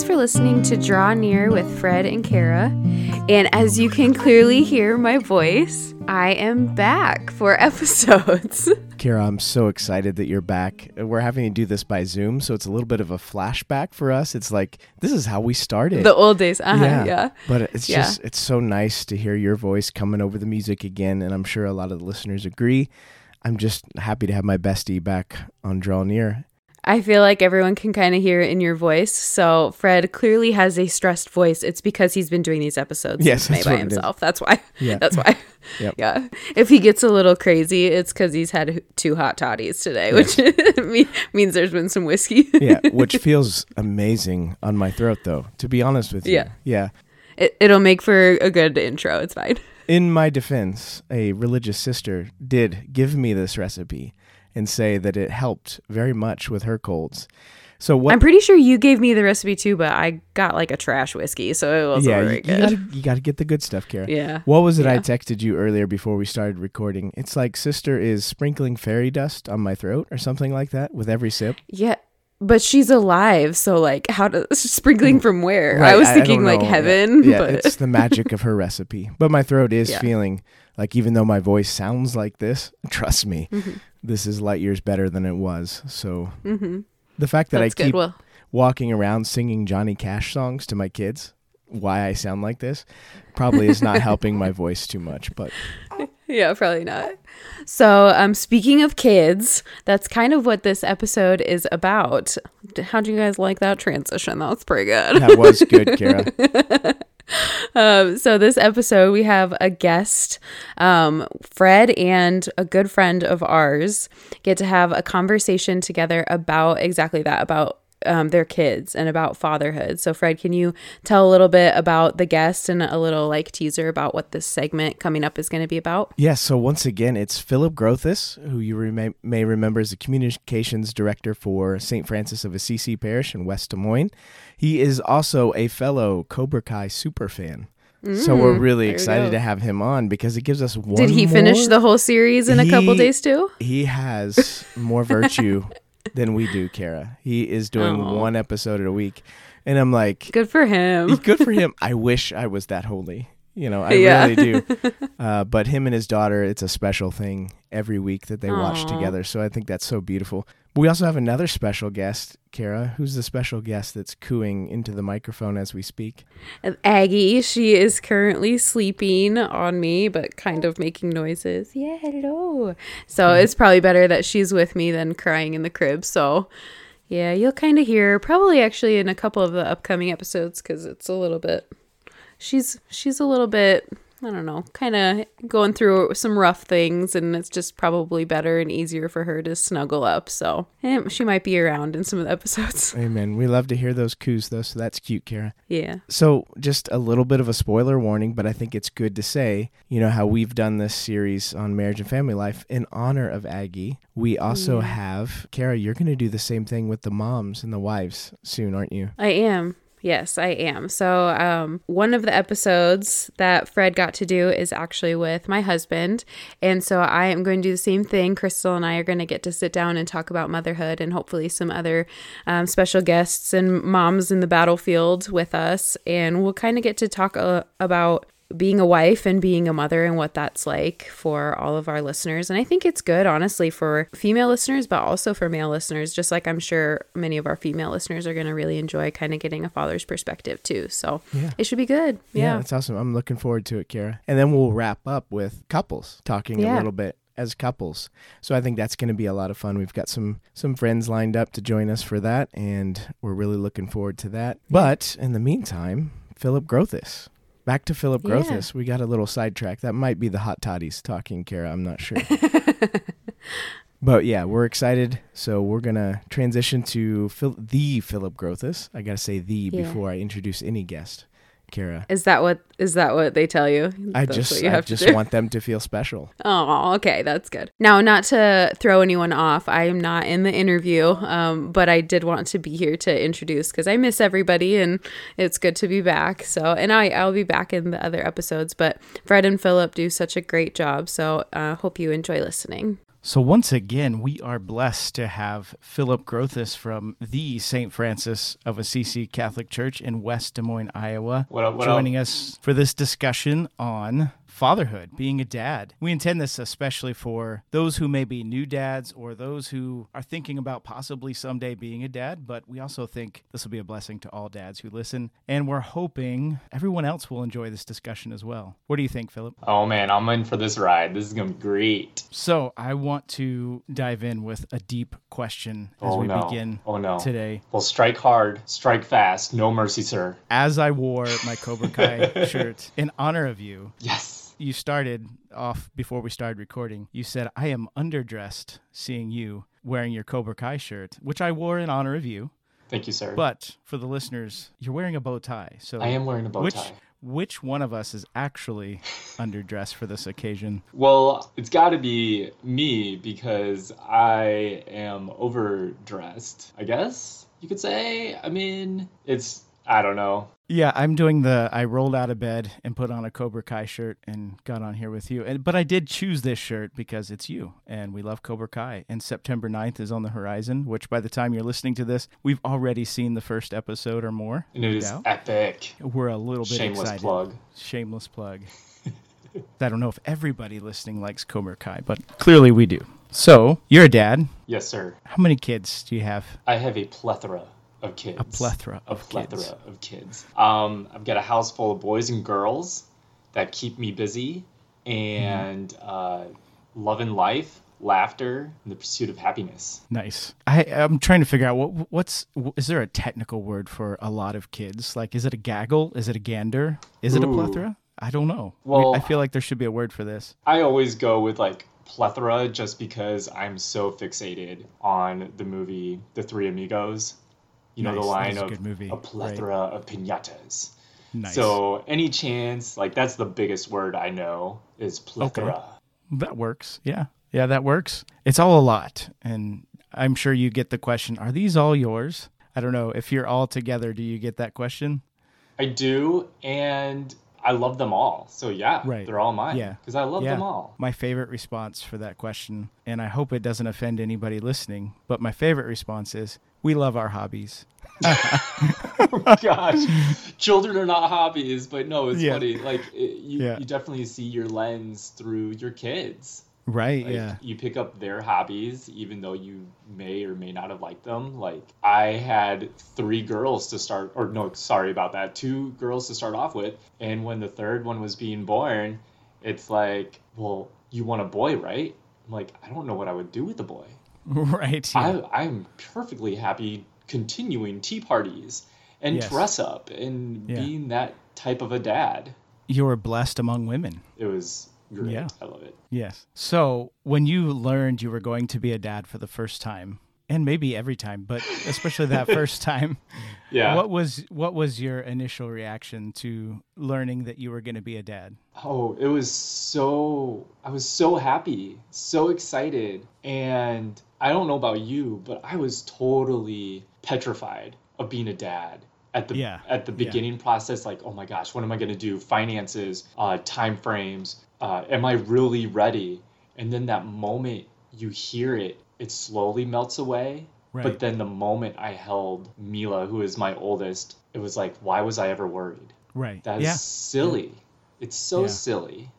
Thanks for listening to Draw Near with Fred and Kara. And as you can clearly hear my voice, I am back for episodes. Kara, I'm so excited that you're back. We're having to do this by Zoom, so it's a little bit of a flashback for us. It's like this is how we started. the old days. Uh-huh, yeah. yeah. But it's yeah. just it's so nice to hear your voice coming over the music again, and I'm sure a lot of the listeners agree. I'm just happy to have my bestie back on Draw Near. I feel like everyone can kind of hear it in your voice. So Fred clearly has a stressed voice. It's because he's been doing these episodes yes, made by himself. That's why. Yeah. That's why. Yep. Yeah. If he gets a little crazy, it's because he's had two hot toddies today, which means there's been some whiskey. yeah, which feels amazing on my throat, though. To be honest with you. Yeah. Yeah. It, it'll make for a good intro. It's fine. In my defense, a religious sister did give me this recipe and say that it helped very much with her colds. So what? I'm pretty sure you gave me the recipe too, but I got like a trash whiskey, so it wasn't yeah, very you, good. You got to get the good stuff, Kara. Yeah. What was it yeah. I texted you earlier before we started recording? It's like sister is sprinkling fairy dust on my throat or something like that with every sip. Yeah. But she's alive, so like, how to sprinkling from where? Right, I was thinking I like heaven. Yeah, yeah but it's the magic of her recipe. But my throat is Yeah. feeling like, even though my voice sounds like this, trust me, Mhm. This is light years better than it was. So Mhm. the fact that that's I keep good. Well, walking around singing Johnny Cash songs to my kids, why I sound like this, probably is not helping my voice too much. But yeah, probably not. So, um, speaking of kids, that's kind of what this episode is about. How do you guys like that transition? That was pretty good. that was good, Kara. Um, so this episode we have a guest, um, Fred and a good friend of ours get to have a conversation together about exactly that about um, their kids and about fatherhood. So Fred, can you tell a little bit about the guest and a little like teaser about what this segment coming up is going to be about? Yes, so once again, it's Phillip Grothus, who you rem- may remember as the communications director for St. Francis of Assisi Parish in West Des Moines. He is also a fellow Cobra Kai super fan. so we're Mm, really we excited to have him on because it gives us one. Did he finish the whole series in a couple days too? He has more virtue than we do, Kara. He is doing one episode a week. And I'm like, Good for him. good for him. I wish I was that holy. You know, I Yeah. really do. Uh, but him and his daughter, it's a special thing every week that they watch together. So I think that's so beautiful. We also have another special guest, Kara. Who's the special guest that's cooing into the microphone as we speak? Aggie, she is currently sleeping on me, but kind of making noises. Yeah, hello. So it's probably better that she's with me than crying in the crib. So yeah, you'll kind of hear probably actually in a couple of the upcoming episodes because it's a little bit. She's she's a little bit. I don't know, kind of going through some rough things, and it's just probably better and easier for her to snuggle up. So eh, she might be around in some of the episodes. Amen. We love to hear those coos, though. So that's cute, Kara. Yeah. So, just a little bit of a spoiler warning, but I think it's good to say, you know, how we've done this series on marriage and family life in honor of Aggie. We also Yeah. have, Kara, you're going to do the same thing with the moms and the wives soon, aren't you? I am. Yes, I am. So, um, one of the episodes that Fred got to do is actually with my husband. And so, I am going to do the same thing. Crystal and I are going to get to sit down and talk about motherhood and hopefully some other um, special guests and moms in the battlefield with us. And we'll kind of get to talk uh, about being a wife and being a mother and what that's like for all of our listeners. And I think it's good, honestly, for female listeners, but also for male listeners, just like I'm sure many of our female listeners are going to really enjoy kind of getting a father's perspective too. So Yeah. it should be good. Yeah. that's awesome. I'm looking forward to it, Kara. And then we'll wrap up with couples talking a little bit as couples. So I think that's going to be a lot of fun. We've got some some friends lined up to join us for that and we're really looking forward to that. But in the meantime, Phillip Grothus. Back to Phillip Yeah. Grothus. We got a little sidetrack. That might be the hot toddies talking, Kara. I'm not sure. but yeah, we're excited. So we're gonna transition to Phil- the Phillip Grothus. I gotta say the Yeah. before I introduce any guest, Kara. Is that what is that what they tell you? I That's just you I just want them to feel special. Oh, okay, that's good. Now, not to throw anyone off, I am not in the interview, um, but I did want to be here to introduce because I miss everybody and it's good to be back. So, and I I'll be back in the other episodes, but Fred and Phillip do such a great job. So, uh, hope you enjoy listening. So, once again, we are blessed to have Phillip Grothus from the St. Francis of Assisi Catholic Church in West Des Moines, Iowa, What up, what joining up? us for this discussion on fatherhood, being a dad. We intend this especially for those who may be new dads or those who are thinking about possibly someday being a dad, but we also think this will be a blessing to all dads who listen. And we're hoping everyone else will enjoy this discussion as well. What do you think, Phillip? Oh man, I'm in for this ride. This is gonna be great. So I want to dive in with a deep question as Oh, we no. begin Oh, no. today. Well, strike hard, strike fast, no mercy, sir. As I wore my Cobra Kai shirt in honor of you, Yes. You started off before we started recording. You said, I am underdressed seeing you wearing your Cobra Kai shirt, which I wore in honor of you. Thank you, sir. But for the listeners, you're wearing a bow tie. So I am wearing a bow which, tie. Which one of us is actually underdressed for this occasion? Well, it's got to be me because I am overdressed. I guess you could say. I mean, it's I don't know. Yeah, I'm doing the. I rolled out of bed and put on a Cobra Kai shirt and got on here with you. And but I did choose this shirt because it's you, and we love Cobra Kai. And September 9th is on the horizon. Which by the time you're listening to this, we've already seen the first episode or more. And it doubt. epic. We're a little bit Shameless excited. plug. Shameless plug. I don't know if everybody listening likes Cobra Kai, but clearly we do. So you're a dad. Yes, sir. How many kids do you have? I have a plethora of kids. A plethora a of plethora kids. of kids. Um, I've got a house full of boys and girls that keep me busy and uh, love and life, laughter, and the pursuit of happiness. Nice. I, I'm trying to figure out what what's is there a technical word for a lot of kids? Like, is it a gaggle? Is it a gander? Is it a plethora? I don't know. Well- I feel like there should be a word for this. I always go with like plethora just because I'm so fixated on the movie The Three Amigos. You know Nice. the line a of a right. plethora of pinatas. Nice. So any chance, like that's the biggest word I know is plethora. that works. Yeah. Yeah, that works. It's all a lot, and I'm sure you get the question: Are these all yours? I don't know if you're all together. Do you get that question? I do, and I love them all. So yeah, Right. they're all mine. Yeah. because I love yeah. them all. My favorite response for that question, and I hope it doesn't offend anybody listening, but my favorite response is, "We love our hobbies." oh Gosh, children are not hobbies, but no, it's Yeah. funny. Like it, you, Yeah. you definitely see your lens through your kids. Right? Like, yeah. You pick up their hobbies, even though you may or may not have liked them. Like I had three girls to start, or no, sorry about that, two girls to start off with, and when the third one was being born, it's like, well, you want a boy, right? I'm like, I don't know what I would do with a boy. Right. yeah. I, I'm perfectly happy continuing tea parties and Yes. dress up and Yeah. being that type of a dad. you were blessed among women. It was great. Yeah. I love it. Yes. So when you learned you were going to be a dad for the first time, and maybe every time, but especially that first time, Yeah. what was what was your initial reaction to learning that you were going to be a dad? Oh, it was so I was so happy, so excited, and I don't know about you, but I was totally petrified of being a dad at the Yeah, at the yeah. beginning process like, oh my gosh, what am I going to do? Finances, uh time frames, uh am I really ready? And then that moment you hear it, it slowly melts away. Right. But then the moment I held Mila, who is my oldest, it was like, why was I ever worried? Right. That is yeah. silly. It's so Yeah. silly.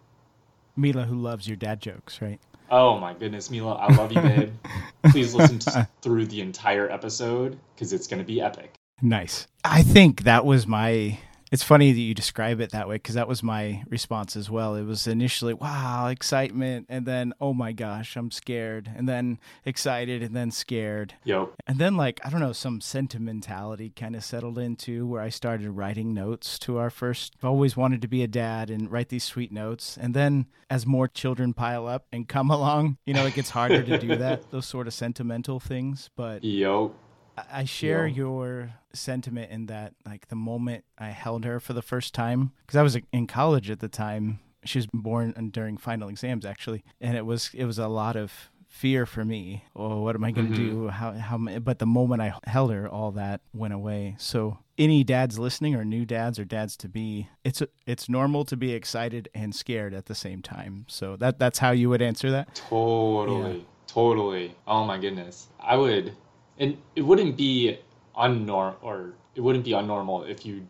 Mila, who loves your dad jokes, right? Oh my goodness, Mila, I love you, babe. Please listen to, through the entire episode because it's going to be epic. Nice. I think that was my. It's funny that you describe it that way because that was my response as well. It was initially, wow, excitement. And then, oh my gosh, I'm scared. And then excited and then scared. Yo, And then, like, I don't know, some sentimentality kind of settled into where I started writing notes to our first. I've always wanted to be a dad and write these sweet notes. And then, as more children pile up and come along, you know, it gets harder to do that, those sort of sentimental things. But yo, I- share Yeah. your sentiment in that, like, the moment I held her for the first time, because I was in college at the time. She was born during final exams, actually, and it was it was a lot of fear for me. Oh, what am I going to Mhm. do? How how? But the moment I held her, all that went away. So, any dads listening, or new dads, or dads to be, it's it's normal to be excited and scared at the same time. So that that's how you would answer that. totally. Totally. Oh my goodness. I would, and it wouldn't be unnormal, or it wouldn't be unnormal if you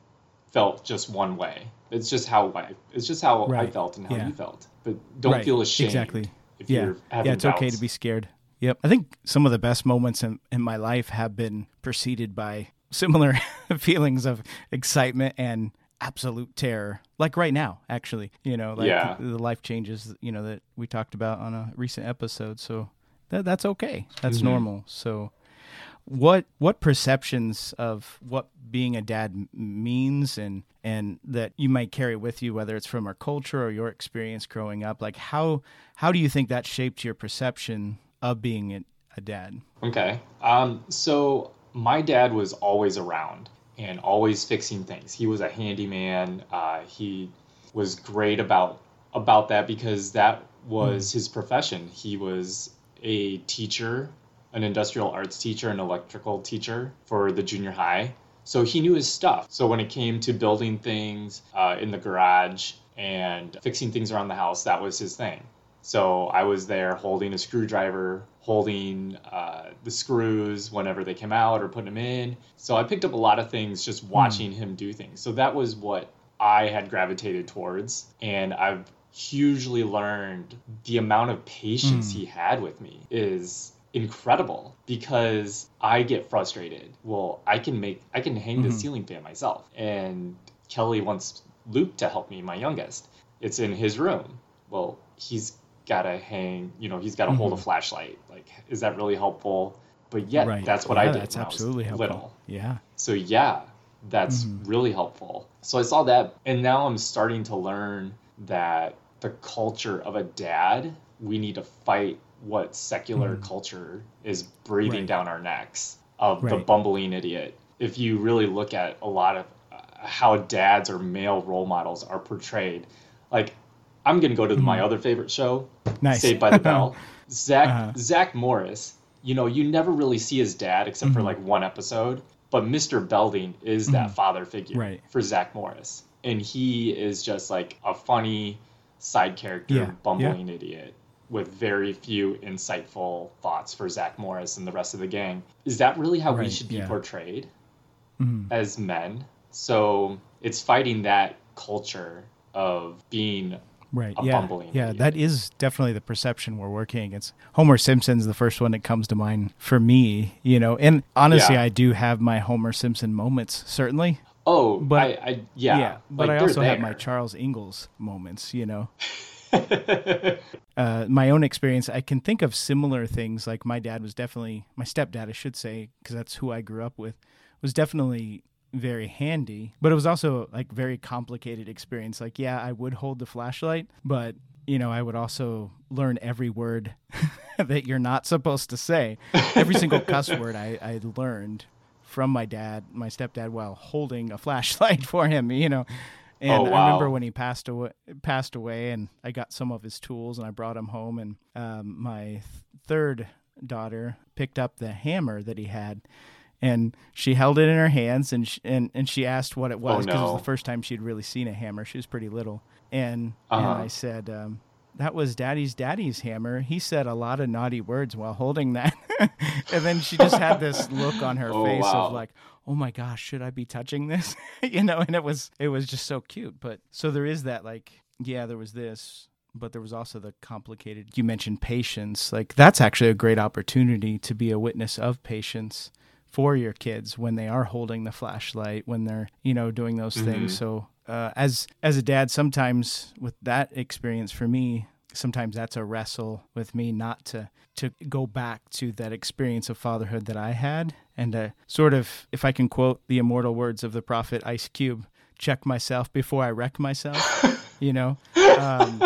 felt just one way. It's just how I, it's just how I felt and how Yeah. you felt. But don't Right. feel ashamed. Exactly. If Yeah. you're having Yeah, it's okay to be scared. Yep. I think some of the best moments in, in my life have been preceded by similar feelings of excitement and absolute terror. Like right now, actually. You know, like Yeah. the life changes, you know, that we talked about on a recent episode. So that, that's okay. That's Mhm. normal. So what what perceptions of what being a dad means and and that you might carry with you whether it's from our culture or your experience growing up like how how do you think that shaped your perception of being a, a dad Okay. Um, so my dad was always around and always fixing things. He was a handyman. Uh, he was great about about that because that was his profession. He was a teacher, an industrial arts teacher, an electrical teacher for the junior high. So he knew his stuff. So when it came to building things uh, in the garage and fixing things around the house, that was his thing. So I was there holding a screwdriver, holding uh, the screws whenever they came out or putting them in. So I picked up a lot of things just watching him do things. So that was what I had gravitated towards. And I've hugely learned the amount of patience he had with me is incredible because I get frustrated. Well, I can make I can hang the mm-hmm. ceiling fan myself. And Kelly wants Luke to help me, my youngest. It's in his room. Well, he's got to hang, you know, he's got to hold a mm-hmm. flashlight. Like, is that really helpful? But yet, right that's what Yeah, I did. that's when I was absolutely helpful little. yeah So yeah, that's mm-hmm. really helpful. So I saw that, and now I'm starting to learn that the culture of a dad, we need to fight what secular culture is breathing Right. down our necks of the bumbling idiot. If you really look at a lot of uh, how dads or male role models are portrayed, like I'm gonna go to my other favorite show, Nice. Saved by the Bell. Zach Uh-huh. Zach Morris. You know, you never really see his dad except Mm-hmm. for like one episode, but Mr. Belding is that father figure Right. for Zach Morris, and he is just like a funny side character, Yeah, bumbling idiot with very few insightful thoughts for Zach Morris and the rest of the gang. Is that really how we should be yeah. portrayed Mhm. as men? So it's fighting that culture of being Right. a yeah. bumbling yeah. idiot. That is definitely the perception we're working against. Homer Simpson's the first one that comes to mind for me, you know. And honestly, Yeah. I do have my Homer Simpson moments, certainly. Oh, But- I, I yeah, but like, I also have my. Charles Ingalls moments, you know. uh, my own experience, I can think of similar things. Like my dad was definitely, my stepdad, I should say, because that's who I grew up with, was definitely very handy, but it was also like very complicated experience. Like, yeah, I would hold the flashlight, but you know, I would also learn every word that you're not supposed to say. Every single cuss word I, I learned from my dad, my stepdad, while holding a flashlight for him, you know. And Oh, I remember when he passed away, passed away, and I got some of his tools and I brought him home. And um, my th- third daughter picked up the hammer that he had, and she held it in her hands, and sh- and and she asked what it was because it Oh, no. was the first time she'd really seen a hammer. She was pretty little, and Uh-huh. and I said. Um, that was daddy's daddy's hammer. He said a lot of naughty words while holding that. and then she just had this look on her Oh, face wow. of like, "Oh my gosh, should I be touching this?" you know, and it was it was just so cute. But so there is that like, yeah, there was this, but there was also the complicated. You mentioned patience. Like that's actually a great opportunity to be a witness of patience for your kids when they are holding the flashlight, when they're, you know, doing those things. So uh, as as a dad, sometimes with that experience for me, sometimes that's a wrestle with me not to to go back to that experience of fatherhood that I had and uh, sort of, if I can quote the immortal words of the prophet Ice Cube, check myself before I wreck myself. you know. Um,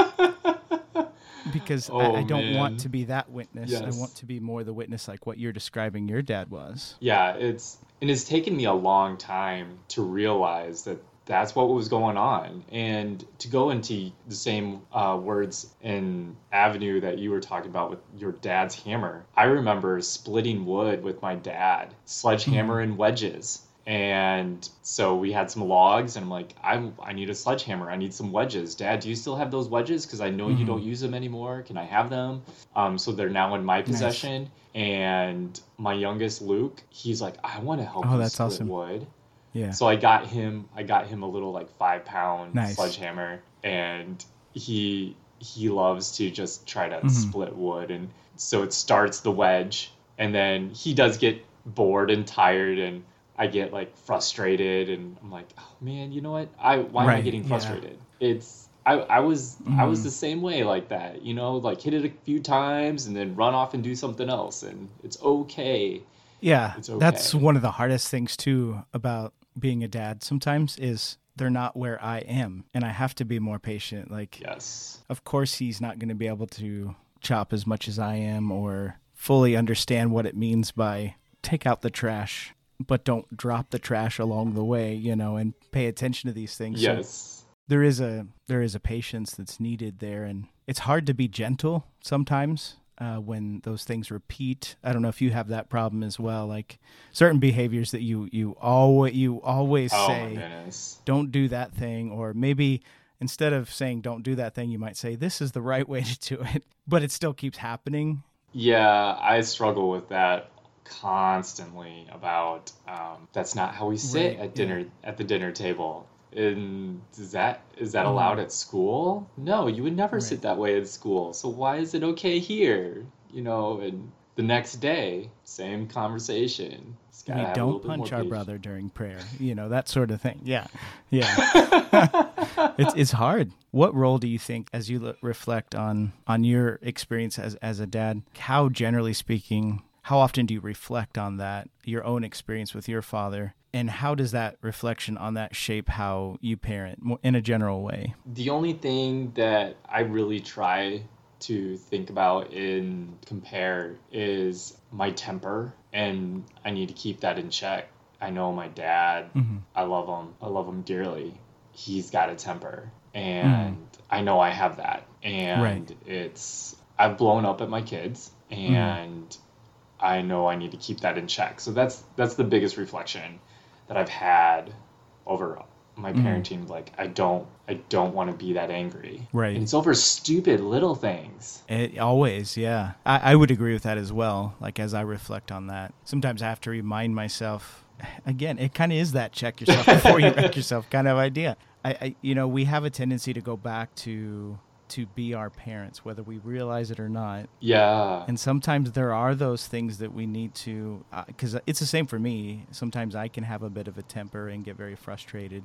because I, Oh, I don't man. want to be that witness. I want to be more the witness, like what you're describing your dad was. Yeah, it's and it's taken me a long time to realize that that's what was going on, and to go into the same uh, words and avenue that you were talking about with your dad's hammer. I remember splitting wood with my dad, sledgehammer and wedges, And so we had some logs, and I'm like, I, I need a sledgehammer. I need some wedges. Dad, do you still have those wedges? Because I know you don't use them anymore. Can I have them? Um, so they're now in my possession. And my youngest Luke, he's like, I want to help Oh, you that's split awesome. wood. Yeah. So I got him I got him a little like five pound Nice. sledgehammer and he he loves to just try Mm-hmm. to split wood and so it starts the wedge and then he does get bored and tired and I get like frustrated and I'm like, oh man, you know what? I why am I Right, getting yeah. frustrated? It's I, I was I was Mhm. the same way like that, you know, like hit it a few times and then run off and do something else and it's okay. Yeah, It's that's one of the hardest things too about being a dad. Sometimes is they're not where I am, and I have to be more patient. Like, Yes. of course, he's not going to be able to chop as much as I am, or fully understand what it means by take out the trash, but don't drop the trash along the way. You know, and pay attention to these things. So Yes. there is a there is a patience that's needed there, and it's hard to be gentle sometimes uh, when those things repeat. I don't know if you have that problem as well, like certain behaviors that you you always you always Oh say don't do that thing, or maybe instead of saying don't do that thing, you might say this is the right way to do it, but it still keeps happening. Yeah, I struggle with that constantly about um, that's not how we sit Right, at dinner at the dinner table. And is that is that oh. allowed at school? No, you would never. Right. sit that way at school. So why is it okay here? You know, and the next day, same conversation. We have a little don't punch our brother during prayer, you know that sort of thing. Yeah, yeah. it's it's hard. What role do you think, as you reflect on on your experience as as a dad? How generally speaking, how often do you reflect on that your own experience with your father, and how does that reflection on that shape how you parent in a general way? The only thing that I really try to think about and compare is my temper, and I need to keep that in check. I know my dad, Mhm. I love him, I love him dearly. He's got a temper, and I know I have that. And Right. it's, I've blown up at my kids, and I know I need to keep that in check. So that's that's the biggest reflection that I've had over my Mm. parenting. Like I don't I don't want to be that angry. Right. And it's over stupid little things. It, always, yeah. I, I would agree with that as well. Like as I reflect on that, sometimes I have to remind myself. Again, it kind of is that check yourself before you wreck yourself kind of idea. I, I, you know, we have a tendency to go back to to be our parents, whether we realize it or not. Yeah. And sometimes there are those things that we need to, because it's the same for me. Sometimes I can have a bit of a temper and get very frustrated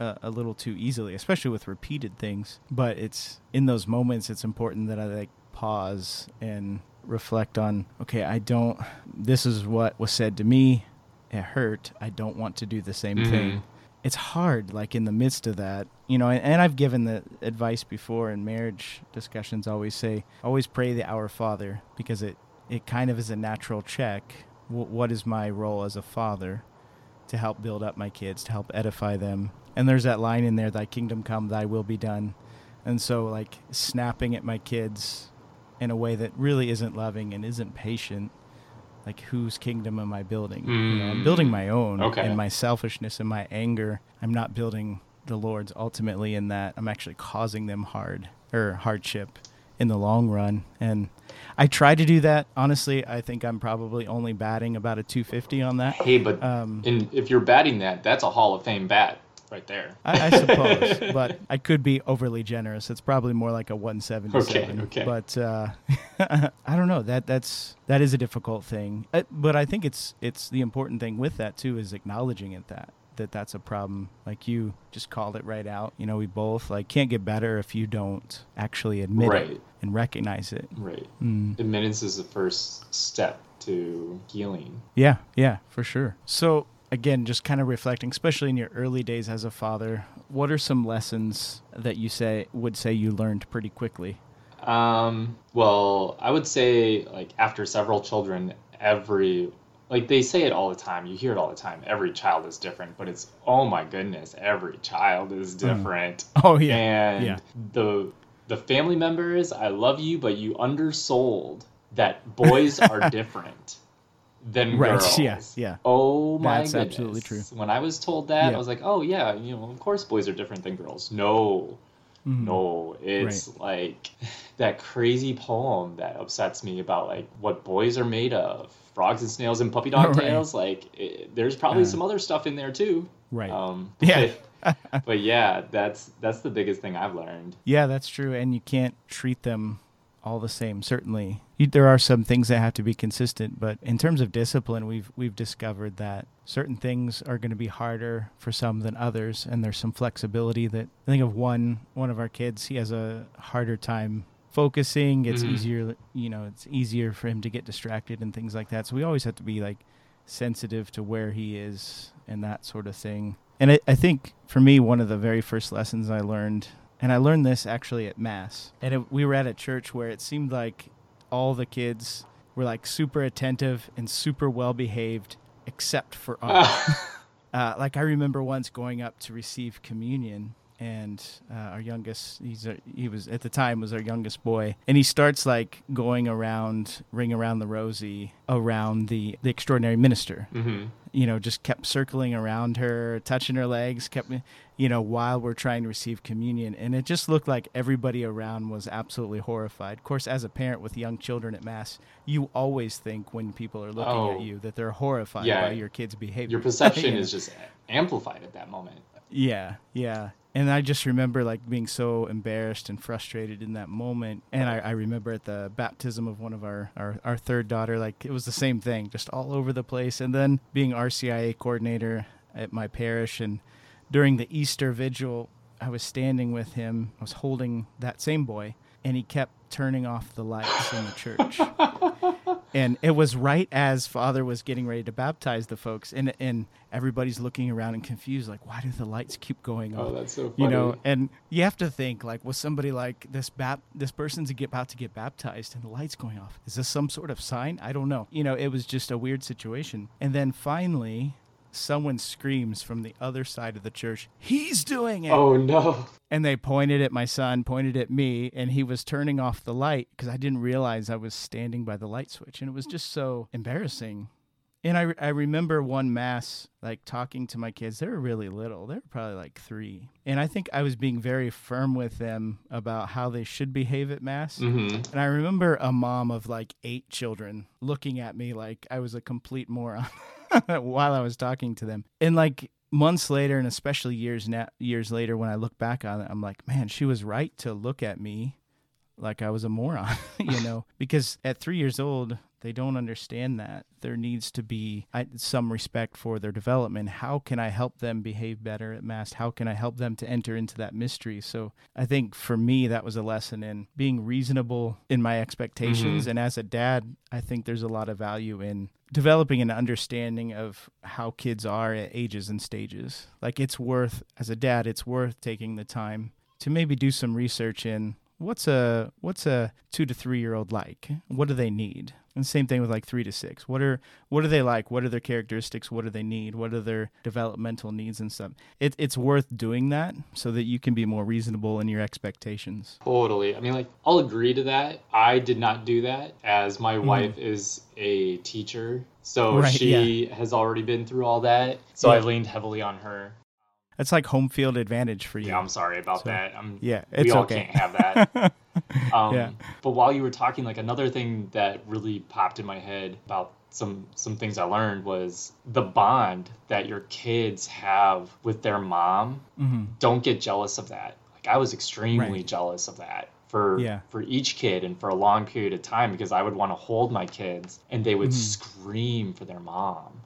uh, a little too easily, especially with repeated things. But it's in those moments, it's important that I like pause and reflect on, okay, I don't, this is what was said to me. It hurt. I don't want to do the same Mhm. thing. It's hard, like in the midst of that, you know. And, and I've given the advice before in marriage discussions. Always say, always pray the Our Father because it it kind of is a natural check. W- what is my role as a father to help build up my kids, to help edify them? And there's that line in there, "Thy kingdom come, Thy will be done." And so, like snapping at my kids in a way that really isn't loving and isn't patient. Like, whose kingdom am I building? You know, I'm Mm. building my own Okay. and my selfishness and my anger. I'm not building the Lord's ultimately in that. I'm actually causing them hard or hardship in the long run. And I try to do that. Honestly, I think I'm probably only batting about a 250 on that. Hey, but Um, and if you're batting that, that's a Hall of Fame bat right there. I, I suppose, but I could be overly generous. It's probably more like a 177. Okay, okay. But uh, I don't know. That that's that is a difficult thing. Uh, but I think it's it's the important thing with that too is acknowledging it that that that's a problem. Like you just called it right out. You know, we both like can't get better if you don't actually admit Right. it and recognize it. Right. Mm. Admittance is the first step to healing. Yeah, yeah, for sure. So, again, just kind of reflecting, especially in your early days as a father, what are some lessons that you say would say you learned pretty quickly? Um, well, I would say like after several children, every like they say it all the time. You hear it all the time. Every child is different, but it's oh my goodness, every child is different. Oh yeah, and yeah. the the family members, I love you, but you undersold that boys are different. Than Right, girls. yeah, yeah. Oh my That's goodness. absolutely true. When I was told that, Yeah. I was like, oh yeah, you know, of course boys are different than girls. No, Mhm. no, it's like that crazy poem that upsets me about like what boys are made of. Frogs and snails and puppy dog Right. tails. Like, it, there's probably Uh, some other stuff in there too. Right. Um, Yeah. But, but yeah, that's that's the biggest thing I've learned. Yeah, that's true. And you can't treat them all the same. Certainly, you, there are some things that have to be consistent. But in terms of discipline, we've we've discovered that certain things are going to be harder for some than others, and there's some flexibility. That I think of one one of our kids. He has a harder time focusing. It's Mhm. easier, you know, it's easier for him to get distracted and things like that. So we always have to be like sensitive to where he is and that sort of thing. And I, I think for me, one of the very first lessons I learned, and I learned this actually at Mass, and it, we were at a church where it seemed like all the kids were like super attentive and super well behaved, except for us. uh, like I remember once going up to receive communion, and uh, our youngest, he's a, he was at the time was our youngest boy, and he starts like going around, ring around the rosy around the the extraordinary minister, hmm you know, just kept circling around her, touching her legs, kept, you know, while we're trying to receive communion. And it just looked like everybody around was absolutely horrified. Of course, as a parent with young children at Mass, you always think when people are looking Oh. at you that they're horrified Yeah. by your kid's behavior. Your perception is just amplified at that moment. Yeah, yeah. And I just remember like being so embarrassed and frustrated in that moment. And I, I remember at the baptism of one of our, our, our third daughter, like it was the same thing, just all over the place. And then being RCIA coordinator at my parish and during the Easter vigil, I was standing with him. I was holding that same boy, and he kept turning off the lights in the church. and it was right as Father was getting ready to baptize the folks, and and everybody's looking around and confused, like, why do the lights keep going oh, off? Oh, that's so funny. you know, and you have to think like, was somebody like this bap- this person's about to get baptized and the lights going off? Is this some sort of sign? I don't know. You know, it was just a weird situation. And then finally, someone screams from the other side of the church, "He's doing it!" Oh no. And they pointed at my son, pointed at me, and he was turning off the light because I didn't realize I was standing by the light switch, and it was just so embarrassing. And I, I remember one mass, like talking to my kids. They were really little. They were probably like three. And I think I was being very firm with them about how they should behave at mass. hmm And I remember a mom of like eight children looking at me like I was a complete moron while I was talking to them. And like months later, and especially years na- years later, when I look back on it, I'm like, man, she was right to look at me like I was a moron, you know, because at three years old, they don't understand that there needs to be some respect for their development. How can I help them behave better at Mass? How can I help them to enter into that mystery? So I think for me, that was a lesson in being reasonable in my expectations. Mhm. And as a dad, I think there's a lot of value in developing an understanding of how kids are at ages and stages. Like it's worth, as a dad, it's worth taking the time to maybe do some research in what's a what's a two to three year old like what do they need and same thing with like three to six what are what are they like what are their characteristics what do they need what are their developmental needs and stuff it, it's worth doing that so that you can be more reasonable in your expectations Totally. I mean, like, I'll agree to that. I did not do that as my hmm. wife is a teacher. So Right, she has already been through all that. So I leaned heavily on her. that's like home field advantage for you Yeah, I'm sorry about So- that. I'm, yeah we it's all okay can't have that. Um, Yeah. But while you were talking, like another thing that really popped in my head about some some things I learned was the bond that your kids have with their mom. hmm Don't get jealous of that. Like I was extremely Right. jealous of that for Yeah. for each kid and for a long period of time because I would want to hold my kids and they would Mhm. scream for their mom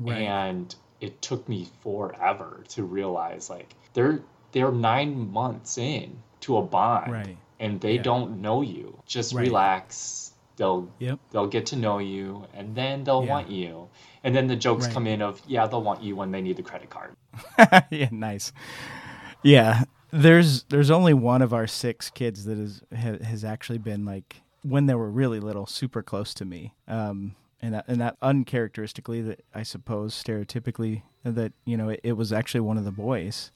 right and it took me forever to realize like they're they're nine months in to a bond right and they Yeah. don't know you just Right. relax they'll yep they'll get to know you and then they'll Yeah. want you and then the jokes Right. come in of yeah they'll want you when they need the credit card yeah, nice. Yeah, there's there's only one of our six kids that is ha, has actually been like when they were really little, super close to me. Um, and that, and that uncharacteristically, that I suppose stereotypically, that you know it, it was actually one of the boys.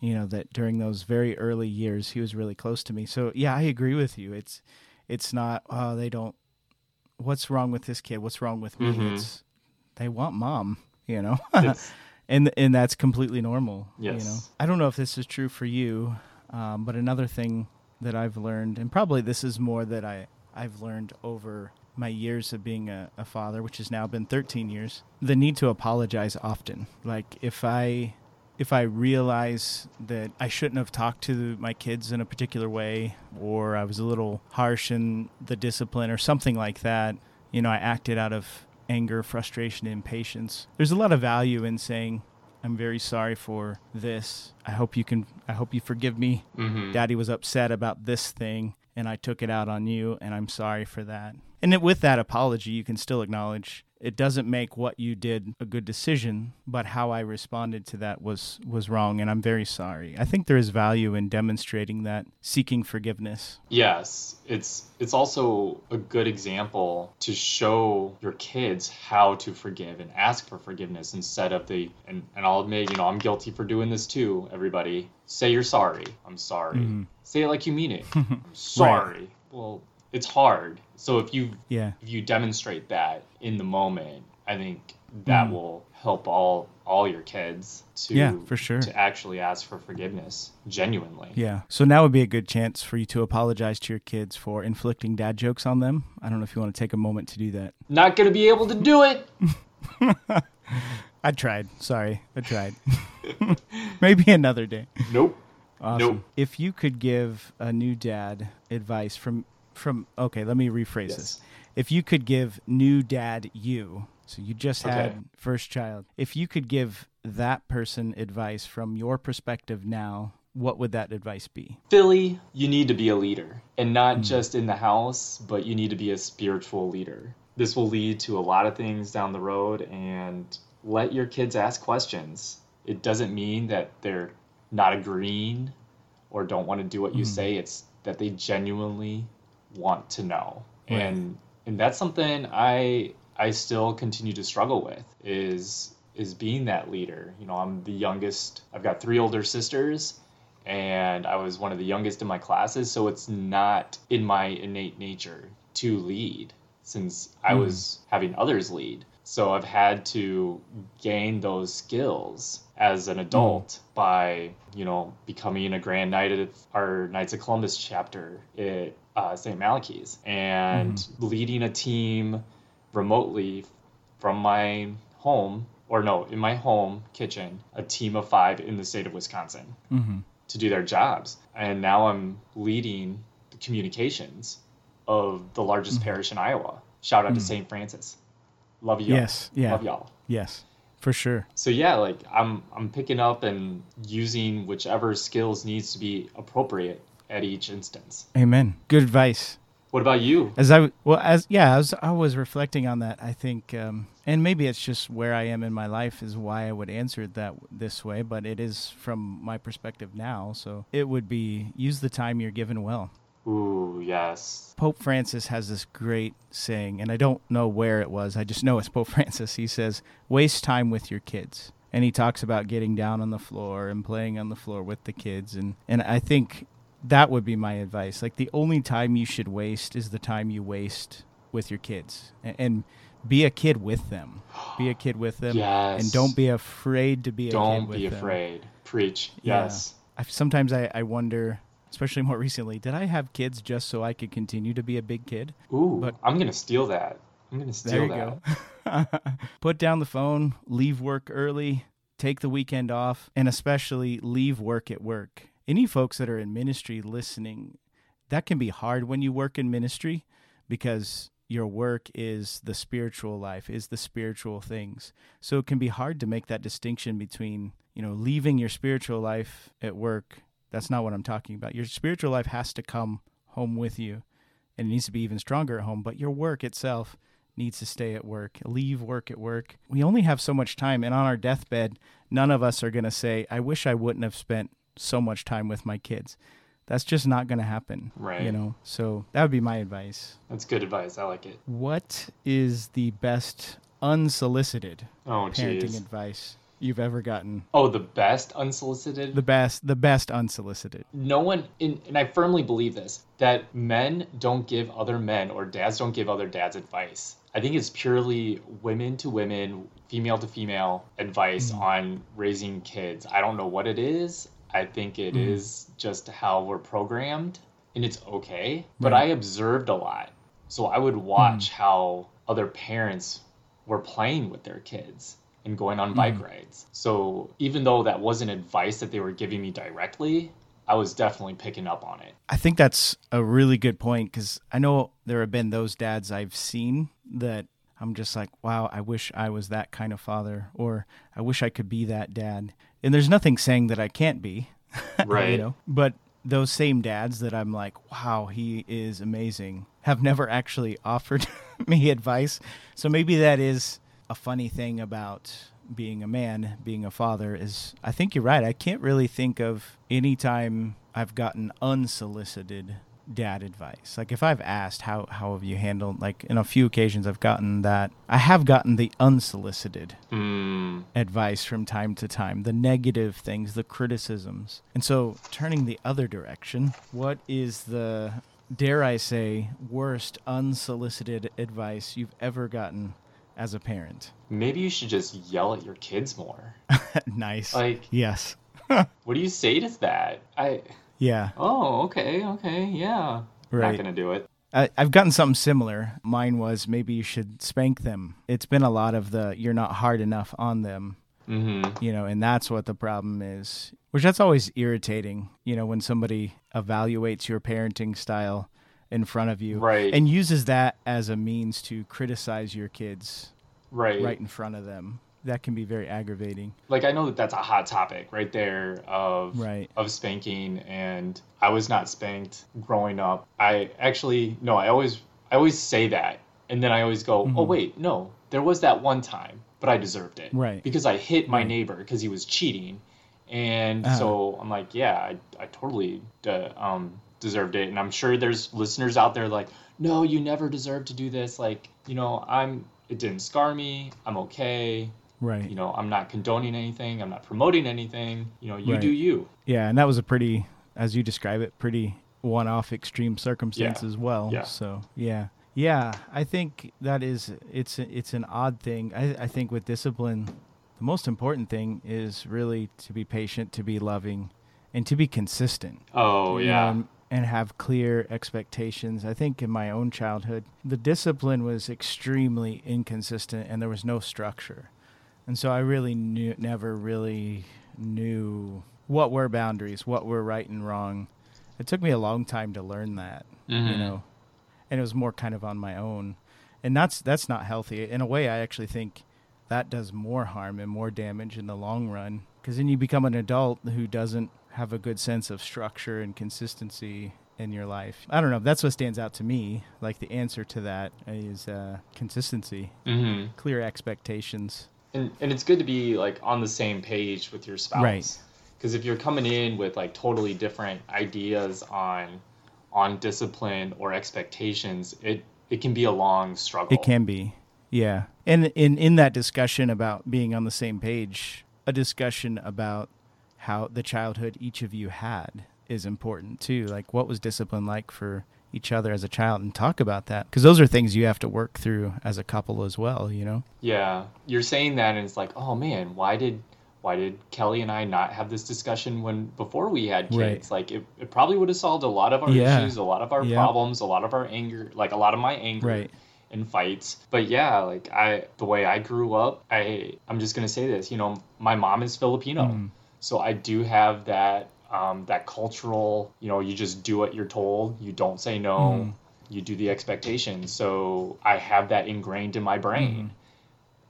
You know that during those very early years, he was really close to me. So yeah, I agree with you. It's it's not oh they don't what's wrong with this kid? What's wrong with me? Mhm. It's they want mom, you know. And and that's completely normal. yes. You know, I don't know if this is true for you, um, but another thing that I've learned, and probably this is more that I I've learned over my years of being a, a father, which has now been 13 years, the need to apologize often. Like if I if I realize that I shouldn't have talked to my kids in a particular way, or I was a little harsh in the discipline, or something like that, you know, I acted out of anger, frustration, impatience. There's a lot of value in saying, "I'm very sorry for this. I hope you can. I hope you forgive me. mhm. Daddy was upset about this thing, and I took it out on you, and I'm sorry for that." And it, with that apology, you can still acknowledge it doesn't make what you did a good decision, but how I responded to that was was wrong, and I'm very sorry. I think there is value in demonstrating that, seeking forgiveness. Yes, it's it's also a good example to show your kids how to forgive and ask for forgiveness instead of the and, and I'll admit, you know, I'm guilty for doing this too, everybody. Say you're sorry. I'm sorry. Mhm. Say it like you mean it. I'm sorry. Well, it's hard. So if you Yeah. if you demonstrate that in the moment, I think that Mm. will help all all your kids to Yeah, for sure. to actually ask for forgiveness genuinely. Yeah. So now would be a good chance for you to apologize to your kids for inflicting dad jokes on them. I don't know if you want to take a moment to do that. Not gonna be able to do it. I tried. Sorry. I tried. Maybe another day. Nope. Awesome. Nope. If you could give a new dad advice from from okay, let me rephrase this. If you could give new dad you, so you just had Okay. first child. If you could give that person advice from your perspective now, what would that advice be? Philly, you need to be a leader. And not mm. just in the house, but you need to be a spiritual leader. This will lead to a lot of things down the road and let your kids ask questions. It doesn't mean that they're not agreeing or don't want to do what you mm. say. It's that they genuinely want to know. Right. And and that's something I I still continue to struggle with is is being that leader. You know, I'm the youngest. I've got three older sisters and I was one of the youngest in my classes, so it's not in my innate nature to lead since I hmm. was having others lead. So I've had to gain those skills as an hmm. adult by, you know, becoming a grand knight of our Knights of Columbus chapter at uh, St. Malachy's and leading a team remotely from my home, or no, in my home kitchen, a team of five in the state of Wisconsin Mm-hmm. to do their jobs. And now I'm leading the communications of the largest parish in Iowa. Shout out to St. Francis. Love you. Yes, yeah. Love y'all. Yes, for sure. So yeah, like I'm I'm picking up and using whichever skills needs to be appropriate at each instance. Amen. Good advice. What about you? As I well as yeah, as I was reflecting on that, I think, um, and maybe it's just where I am in my life is why I would answer it that this way, but it is from my perspective now. So it would be use the time you're given well. Ooh, yes. Pope Francis has this great saying, and I don't know where it was. I just know it's Pope Francis. He says, "Waste time with your kids." And he talks about getting down on the floor and playing on the floor with the kids and and I think that would be my advice. Like the only time you should waste is the time you waste with your kids. And, and be a kid with them. Be a kid with them Yes. and don't be afraid to be a kid Don't be them. afraid. Preach. Yeah. Yes. I, sometimes I, I wonder, especially more recently, did I have kids just so I could continue to be a big kid? Ooh, But- I'm gonna steal that. I'm gonna steal There steal you that. go. Put down the phone, leave work early, take the weekend off, and especially leave work at work. Any folks that are in ministry listening, that can be hard when you work in ministry because your work is the spiritual life, is the spiritual things. So it can be hard to make that distinction between, you know, leaving your spiritual life at work. That's not what I'm talking about. Your spiritual life has to come home with you and it needs to be even stronger at home, but your work itself needs to stay at work. Leave work at work. We only have so much time, and on our deathbed, none of us are going to say, I wish I wouldn't have spent so much time with my kids. That's just not going to happen. Right. You know, so that would be my advice. That's good advice. I like it. What is the best unsolicited Oh, parenting jeez. advice you've ever gotten? Oh, the best unsolicited? The best, the best unsolicited. no one in, and i firmly believe this that men don't give other men or dads don't give other dads advice i think it's purely women to women female to female advice mm. on raising kids i don't know what it is i think it mm. is just how we're programmed and it's okay but Right. i observed a lot so i would watch mm. how other parents were playing with their kids and going on bike mm. rides. So even though that wasn't advice that they were giving me directly, I was definitely picking up on it. I think that's a really good point because I know there have been those dads I've seen that I'm just like, wow, I wish I was that kind of father, or I wish I could be that dad. And there's nothing saying that I can't be, Right. you know. But those same dads that I'm like, wow, he is amazing, have never actually offered me advice. So maybe that is a funny thing about being a man, being a father is I think you're right. I can't really think of any time I've gotten unsolicited dad advice. Like if I've asked how how have you handled like in a few occasions I've gotten that I have gotten the unsolicited Mm, advice from time to time, the negative things, the criticisms. And so, turning the other direction, what is the, dare I say, worst unsolicited advice you've ever gotten as a parent? maybe you should just yell at your kids more. nice. Like, yes. what do you say to that? I Yeah. oh, okay, okay, yeah. Right. Not gonna do it. I, I've gotten something similar. Mine was maybe you should spank them. It's been a lot of the you're not hard enough on them. Mm-hmm. you know, and that's what the problem is. Which that's always irritating, you know, when somebody evaluates your parenting style in front of you Right. and uses that as a means to criticize your kids Right. right in front of them. That can be very aggravating. Like I know that that's a hot topic right there of Right. of spanking and I was not spanked growing up. I actually no, I always I always say that and then I always go, Mm-hmm. "Oh wait, no. There was that one time, but I deserved it." Right. Because I hit my Right. neighbor because he was cheating. And Uh-huh. so I'm like, "Yeah, I I totally uh, um deserved it." And I'm sure there's listeners out there like, "No, you never deserve to do this." Like, you know, I'm it didn't scar me. I'm okay Right. you know i'm not condoning anything i'm not promoting anything you know you Right. do you Yeah, and that was a pretty as you describe it, pretty one off extreme circumstance Yeah. as well. Yeah. So yeah. Yeah. I think that is it's it's an odd thing. I, I think with discipline the most important thing is really to be patient, to be loving, and to be consistent. oh yeah and, and have clear expectations. I think in my own childhood, the discipline was extremely inconsistent and there was no structure. And so I really knew, never really knew what were boundaries, what were right and wrong. It took me a long time to learn that, you Mhm. know, and it was more kind of on my own. And that's that's not healthy. In a way, I actually think that does more harm and more damage in the long run because then you become an adult who doesn't have a good sense of structure and consistency in your life. I don't know. That's what stands out to me. Like the answer to that is uh, consistency, hmm clear expectations. And, and it's good to be like on the same page with your spouse Right. because if you're coming in with like totally different ideas on on discipline or expectations it it can be a long struggle It can be, yeah. And in in that discussion about being on the same page, a discussion about how the childhood each of you had is important too. Like what was discipline like for each other as a child, and talk about that because those are things you have to work through as a couple as well. You know. yeah you're saying that and it's like oh man why did why did kelly and i not have this discussion when before we had kids Right. like it, it probably would have solved a lot of our Yeah. issues a lot of our Yeah. problems a lot of our anger like a lot of my anger Right. and fights. But yeah, like I the way I grew up, I I'm just gonna say this, you know, my mom is Filipino. Mm. So I do have that um, that cultural, you know, you just do what you're told, you don't say no, Mm. you do the expectations. So I have that ingrained in my brain.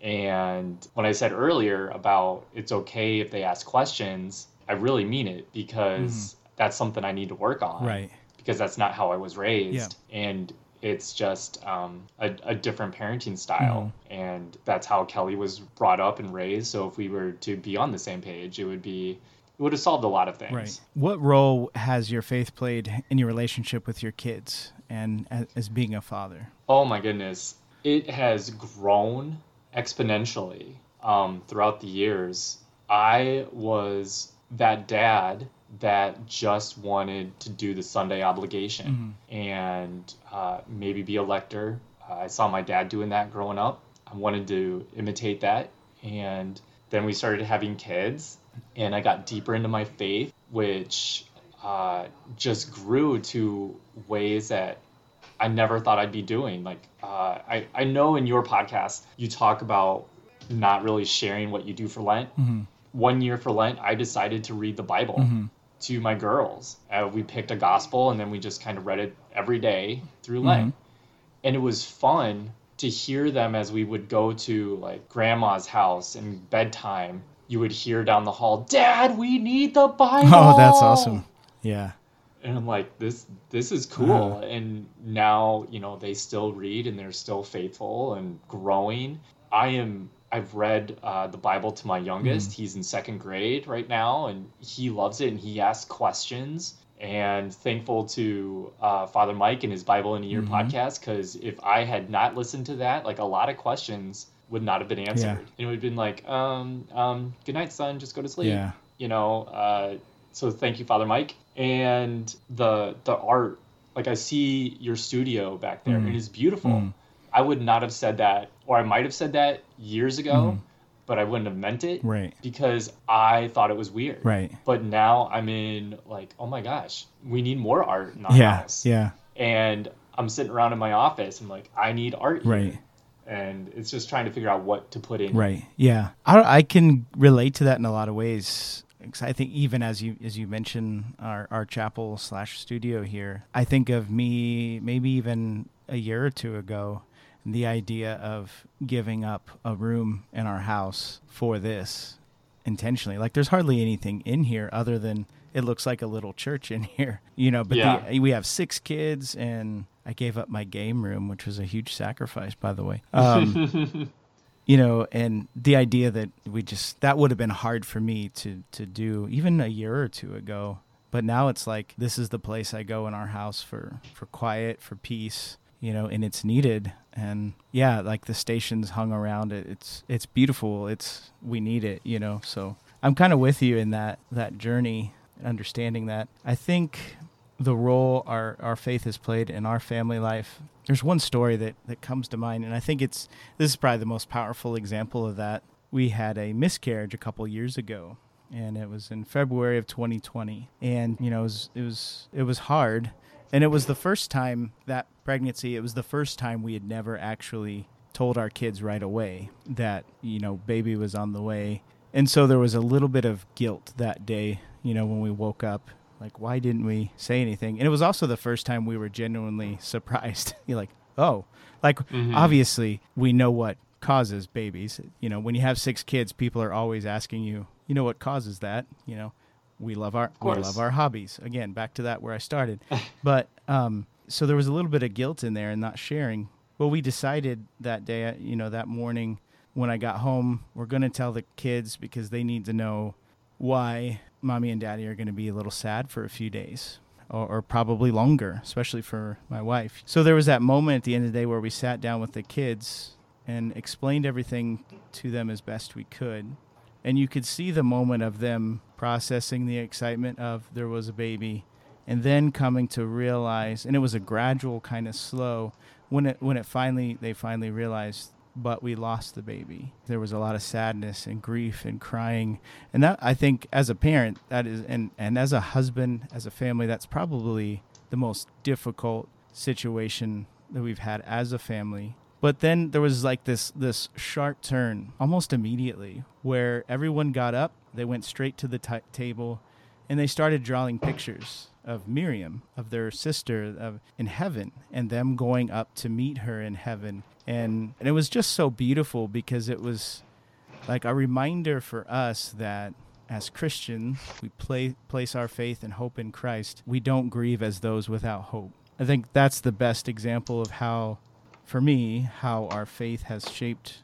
And when I said earlier about it's okay if they ask questions, I really mean it because that's something I need to work on Right. because that's not how I was raised. Yeah. And it's just um, a, a different parenting style. Mm-hmm. And that's how Kelly was brought up and raised. So if we were to be on the same page, it would be, it would have solved a lot of things. Right. What role has your faith played in your relationship with your kids and as, being a father? Oh my goodness. It has grown exponentially um, throughout the years. I was that dad that just wanted to do the Sunday obligation mm-hmm. and uh, maybe be a lector. Uh, I saw my dad doing that growing up. I wanted to imitate that. And then we started having kids, and I got deeper into my faith, which uh, just grew to ways that I never thought I'd be doing. Like, uh, I, I know in your podcast, you talk about not really sharing what you do for Lent. Mm-hmm. One year for Lent, I decided to read the Bible. Mm-hmm to my girls. Uh, we picked a gospel and then we just kind of read it every day through Lent. Mm-hmm. And it was fun to hear them as we would go to like grandma's house and bedtime. You would hear down the hall, "Dad, we need the Bible." Oh, that's awesome. Yeah. And I'm like, this this is cool. Uh-huh. And now, you know, they still read and they're still faithful and growing. I am I've read uh, the Bible to my youngest. Mm. He's in second grade right now, and he loves it. And he asks questions. And thankful to uh, Father Mike and his Bible in a Year mm-hmm. podcast because if I had not listened to that, like a lot of questions would not have been answered. Yeah. It would have been like, um, um, "Good night, son. Just go to sleep." Yeah. You know. Uh, so thank you, Father Mike. And the the art, like I see your studio back there, mm. it is beautiful. Mm. I would not have said that, or I might have said that years ago, mm. but I wouldn't have meant it. Right. Because I thought it was weird. Right. But now I'm in like, oh my gosh, we need more art in our yeah, house. Yeah. And I'm sitting around in my office. I'm like, I need art. Here. And it's just trying to figure out what to put in. Right. Yeah. I, I can relate to that in a lot of ways. I think even as you as you mentioned our, our chapel slash studio here, I think of me maybe even a year or two ago the idea of giving up a room in our house for this intentionally. Like there's hardly anything in here other than it looks like a little church in here, you know. But yeah. the, we have six kids, and I gave up my game room, which was a huge sacrifice, by the way. Um, you know, and the idea that we just that would have been hard for me to to do even a year or two ago. But now it's like this is the place I go in our house for for quiet, for peace, you know, and it's needed. And yeah, like the stations hung around it. It's it's beautiful. It's we need it, you know. So I'm kind of with you in that that journey, understanding that. I think the role our our faith has played in our family life. There's one story that that comes to mind, and I think it's this is probably the most powerful example of that. We had a miscarriage a couple years ago, and it was in February of 2020. And you know, it was it was, it was hard and it was the first time that pregnancy, it was the first time we had never actually told our kids right away that, you know, baby was on the way. And so there was a little bit of guilt that day, you know, when we woke up. Like, why didn't we say anything? And it was also the first time we were genuinely surprised. You're like, oh, like, mm-hmm. obviously, we know what causes babies. You know, when you have six kids, people are always asking you, you know, what causes that? You know, we love our we love our hobbies. Again, back to that where I started. but um, so there was a little bit of guilt in there and not sharing. Well, we decided that day, you know, that morning when I got home, we're going to tell the kids because they need to know why mommy and daddy are going to be a little sad for a few days or, or, probably longer, especially for my wife. So there was that moment at the end of the day where we sat down with the kids and explained everything to them as best we could and you could see the moment of them processing the excitement of there was a baby and then coming to realize and it was a gradual kind of slow when it when it finally they finally realized but we lost the baby. There was a lot of sadness and grief and crying. And that i think as a parent that is and and as a husband as a family that's probably the most difficult situation that we've had as a family. But then there was like this this sharp turn almost immediately where everyone got up, they went straight to the t- table, and they started drawing pictures of Miriam, of their sister of, in heaven, and them going up to meet her in heaven. And, and it was just so beautiful because it was like a reminder for us that as Christians, we play, place our faith and hope in Christ. We don't grieve as those without hope. I think that's the best example of how for me how our faith has shaped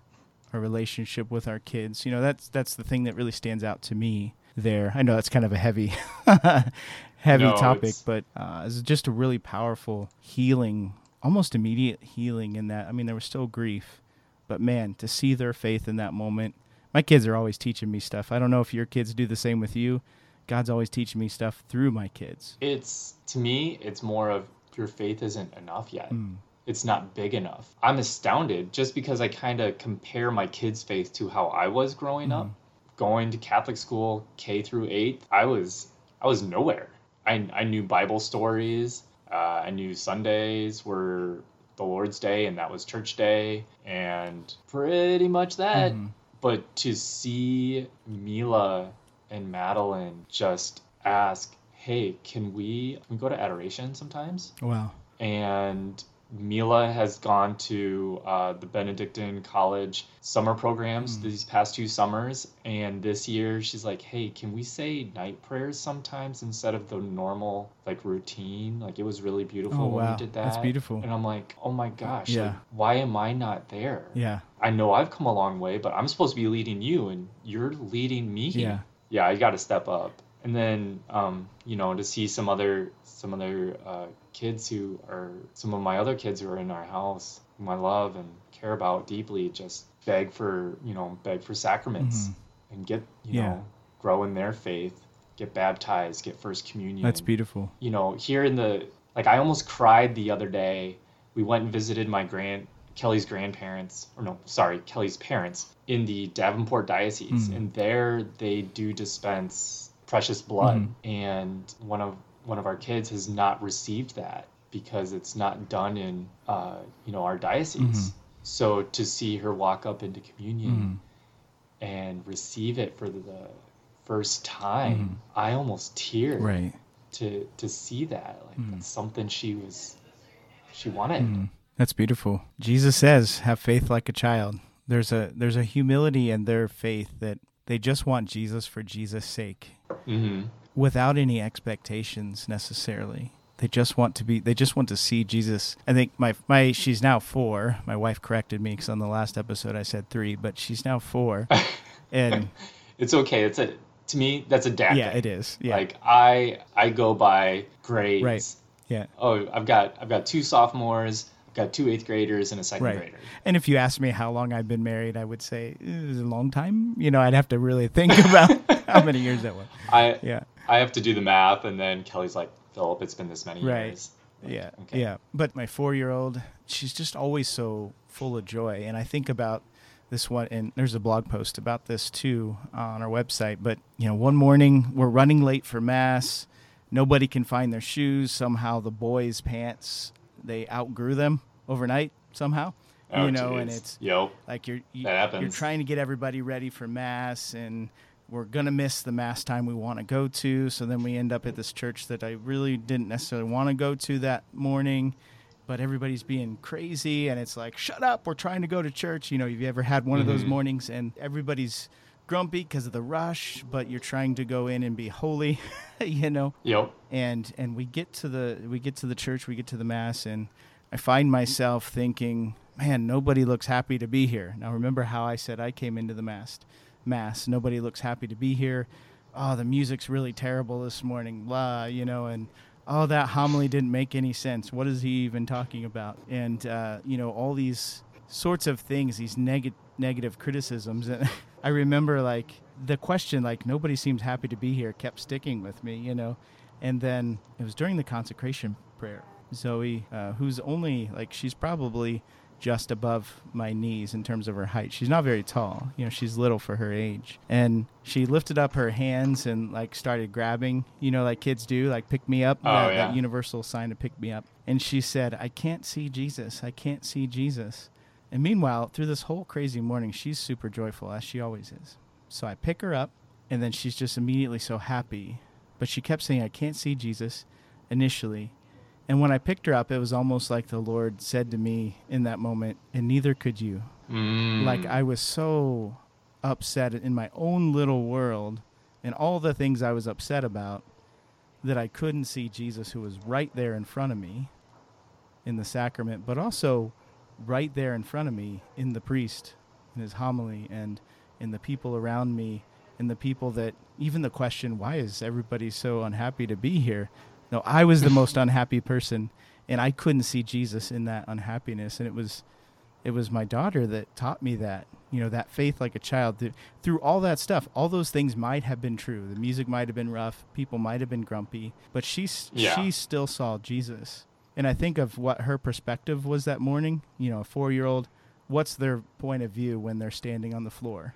our relationship with our kids. You know, that's that's the thing that really stands out to me there. I know that's kind of a heavy heavy no, topic, it's... but uh, it's just a really powerful healing, almost immediate healing in that. I mean, there was still grief, but man, to see their faith in that moment. my kids are always teaching me stuff. I don't know if your kids do the same with you. God's always teaching me stuff through my kids. It's to me, it's more of your faith isn't enough yet. Mm. It's not big enough. I'm astounded just because I kind of compare my kids' faith to how I was growing up, going to Catholic school K through 8. I was I was nowhere. I I knew Bible stories. Uh, I knew Sundays were the Lord's Day and that was church day and pretty much that. But to see Mila and Madeline just ask, "Hey, can we can we go to adoration sometimes?" Wow. and Mila has gone to uh, the Benedictine College summer programs these past two summers, and this year she's like, "Hey, can we say night prayers sometimes instead of the normal like routine?" Like it was really beautiful Oh, when wow. we did that. That's beautiful. And I'm like, "Oh my gosh, like, Yeah. why am I not there?" Yeah. I know I've come a long way, but I'm supposed to be leading you, and you're leading me. Yeah. Yeah, I got to step up. And then, um, you know, to see some other some other uh, kids who are some of my other kids who are in our house, whom I love and care about deeply, just beg for you know beg for sacraments and get you Mm-hmm. Yeah. know grow in their faith, get baptized, get first communion That's beautiful. you know, here in the like I almost cried the other day. We went and visited my grand Kelly's grandparents, or no, sorry, Kelly's parents in the Davenport diocese, and there they do dispense precious blood, mm-hmm. and one of one of our kids has not received that because it's not done in uh, you know our diocese. Mm-hmm. So to see her walk up into communion mm-hmm. and receive it for the first time, I almost teared Right. to to see that like Mm. that's something she was she wanted That's beautiful. Jesus says, "Have faith like a child." There's a there's a humility in their faith that they just want Jesus for Jesus' sake, hmm without any expectations necessarily. They just want to be. They just want to see Jesus. I think my my she's now four. My wife corrected me because on the last episode I said three, but she's now four, and it's okay it's a to me that's a dad yeah, it is. Yeah, like i i go by grades Right. yeah. oh i've got i've got two sophomores got two eighth graders and a second Right. grader And if you asked me how long I've been married, I would say eh, it was a long time. You know, I'd have to really think about how many years that was. i Yeah. i have to do the math and then kelly's like phillip it's been this many Right. years Like, Yeah. okay. Yeah. But my four year old, she's just always so full of joy. And I think about this one, and there's a blog post about this too on our website. But, you know, one morning we're running late for Mass. Nobody can find their shoes. Somehow the boys' pants, they outgrew them overnight somehow. Oh, you know, and geez. it's yep like you're you, That happens. you're trying to get everybody ready for mass and we're gonna miss the mass time we want to go to so then we end up at this church that i really didn't necessarily want to go to that morning but everybody's being crazy and it's like shut up we're trying to go to church you know have you ever had one of those Mhm. mornings and everybody's grumpy because of the rush but you're trying to go in and be holy you know? Yep. And and we get to the we get to the church we get to the mass and i find myself thinking man nobody looks happy to be here. Now remember how i said i came into the mass mass. Nobody looks happy to be here. Oh the music's really terrible this morning blah you know and oh that homily didn't make any sense. What is he even talking about? And uh, you know all these sorts of things these neg- negative criticisms and i remember like the question like nobody seems happy to be here kept sticking with me you know? And then it was during the consecration prayer. Zoe uh, who's only like she's probably just above my knees in terms of her height. She's not very tall you know she's little for her age. And she lifted up her hands and like started grabbing you know like kids do like pick me up Oh, that, yeah. that universal sign to pick me up. And she said i can't see jesus. I can't see jesus and meanwhile through this whole crazy morning she's super joyful as she always is. So i pick her up and then she's just immediately so happy. But she kept saying i can't see jesus initially. And when i picked her up it was almost like the lord said to me in that moment and neither could you. Mm. like I was so upset in my own little world and all the things I was upset about that I couldn't see Jesus who was right there in front of me in the sacrament, but also right there in front of me in the priest in his homily and in the people around me and the people that even the question why is everybody so unhappy to be here? No i was the most unhappy person and i couldn't see jesus in that unhappiness and it was it was my daughter that taught me that you you know that faith like a child. Th- through all that stuff all those things might have been true. The music might have been rough people might have been grumpy but she Yeah. she still saw jesus and i think of what her perspective was that morning you know a four year old what's their point of view when they're standing on the floor?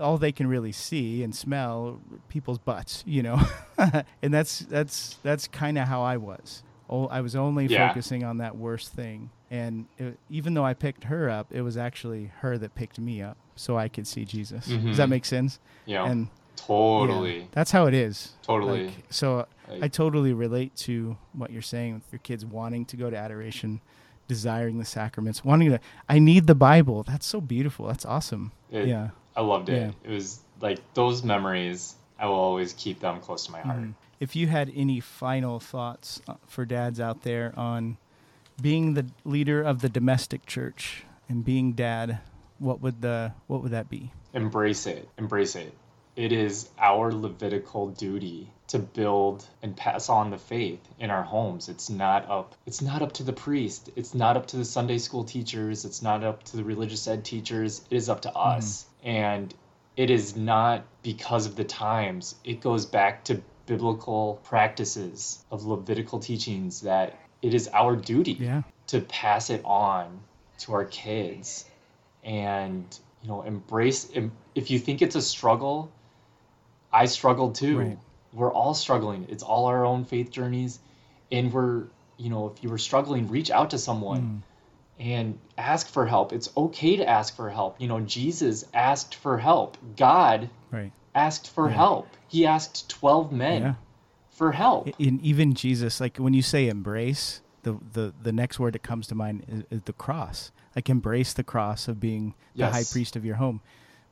All they can really see and smell people's butts you know? And that's that's that's kind of how i was. Oh i was only Yeah. focusing on that worst thing. And it, even though i picked her up it was actually her that picked me up so i could see jesus. Does that Mhm. make sense? Know, and totally, yeah, that's how it is totally. Like, so Like- i totally relate to what you're saying with your kids wanting to go to adoration desiring the sacraments wanting to i need the bible that's so beautiful that's awesome It- yeah I loved it. Yeah. It was like those memories. I will always keep them close to my heart. Mhm. If you had any final thoughts uh, for dads out there on being the leader of the domestic church and being dad, what would the what would that be? Embrace it. Embrace it. It is our Levitical duty to build and pass on the faith in our homes. It's not up it's not up to the priest. It's not up to the Sunday school teachers. It's not up to the religious ed teachers. It is up to hmm. us. And it is not because of the times. It goes back to biblical practices of Levitical teachings that it is our duty Yeah. to pass it on to our kids and you know embrace if you think it's a struggle i struggled too Right. we're all struggling it's all our own faith journeys and we're you know if you were struggling reach out to someone mm. and ask for help it's okay to ask for help you know jesus asked for help god Right. asked for Yeah. help he asked 12 men Yeah. for help And even Jesus, like when you say embrace, the the the next word that comes to mind is, is the cross. Like embrace the cross of being the high priest of your home.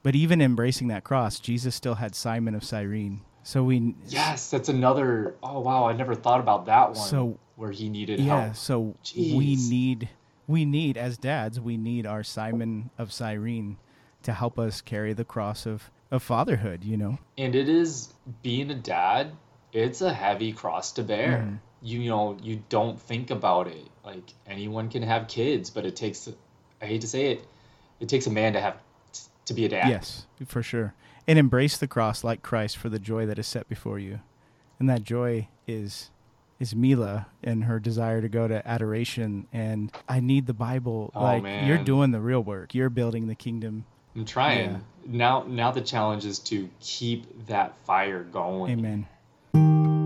But even embracing that cross, Jesus still had Simon of Cyrene. So we Yes, that's another. Oh wow, I never thought about that one. So- where he needed yeah help. so we need we need as dads we need our simon of cyrene to help us carry the cross of of fatherhood you know And it is being a dad. It's a heavy cross to bear. Mhm. You, you know, you don't think about it. Like anyone can have kids, but it takes. I hate to say it, it takes a man to have to be a dad. yes for sure and embrace the cross like christ for the joy that is set before you and that joy is is mila and her desire to go to adoration and i need the bible Oh, like you're doing the real work you're building the kingdom I'm trying. Yeah. Now, now the challenge is to keep that fire going. amen